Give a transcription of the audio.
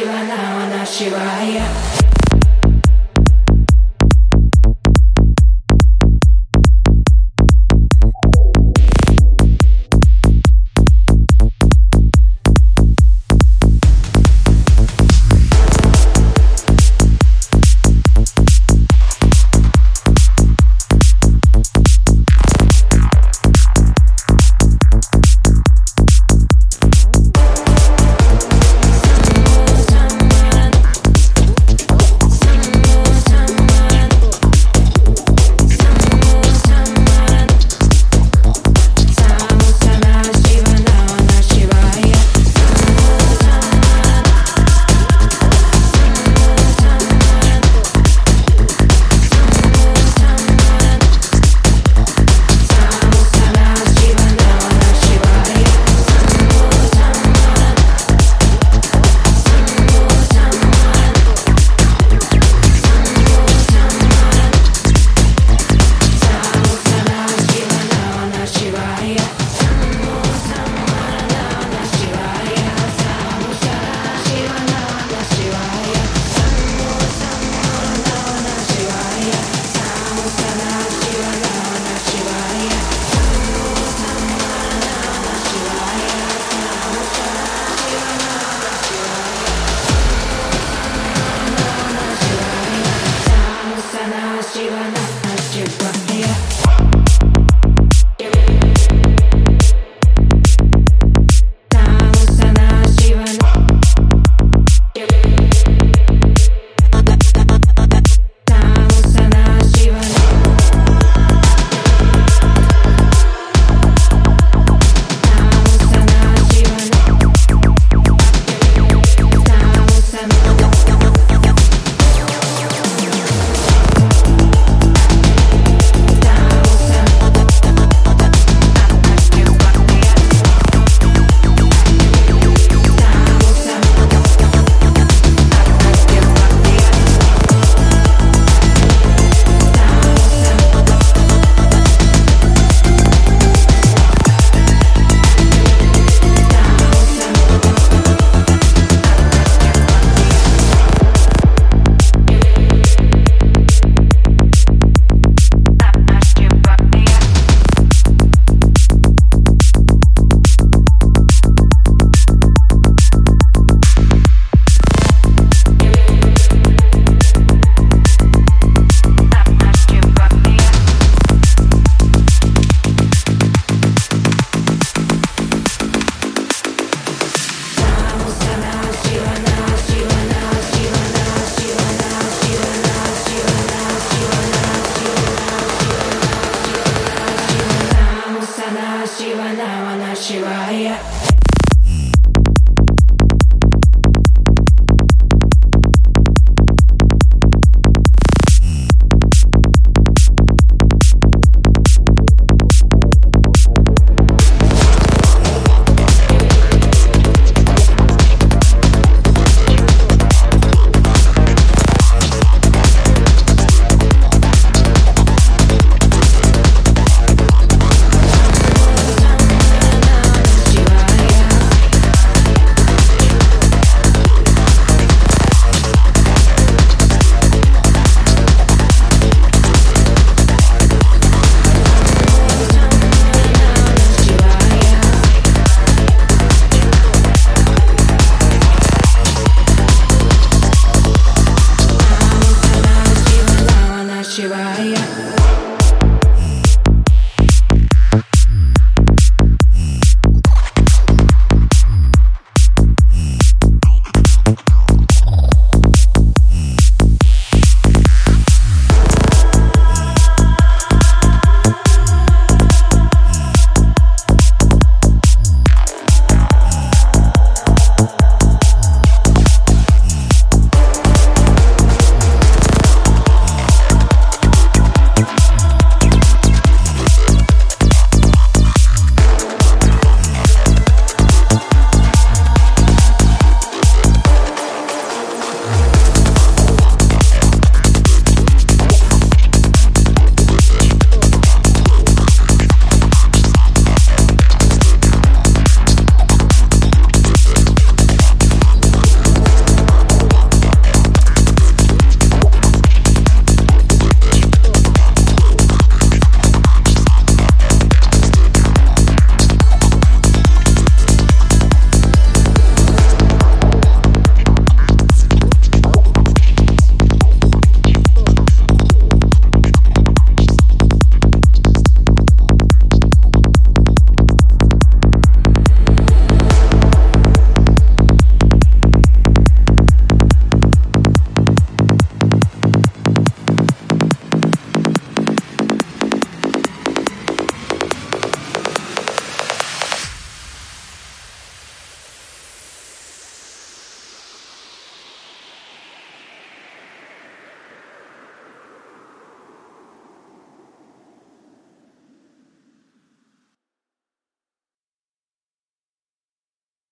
Shiva, Namah Shivaya. yeah.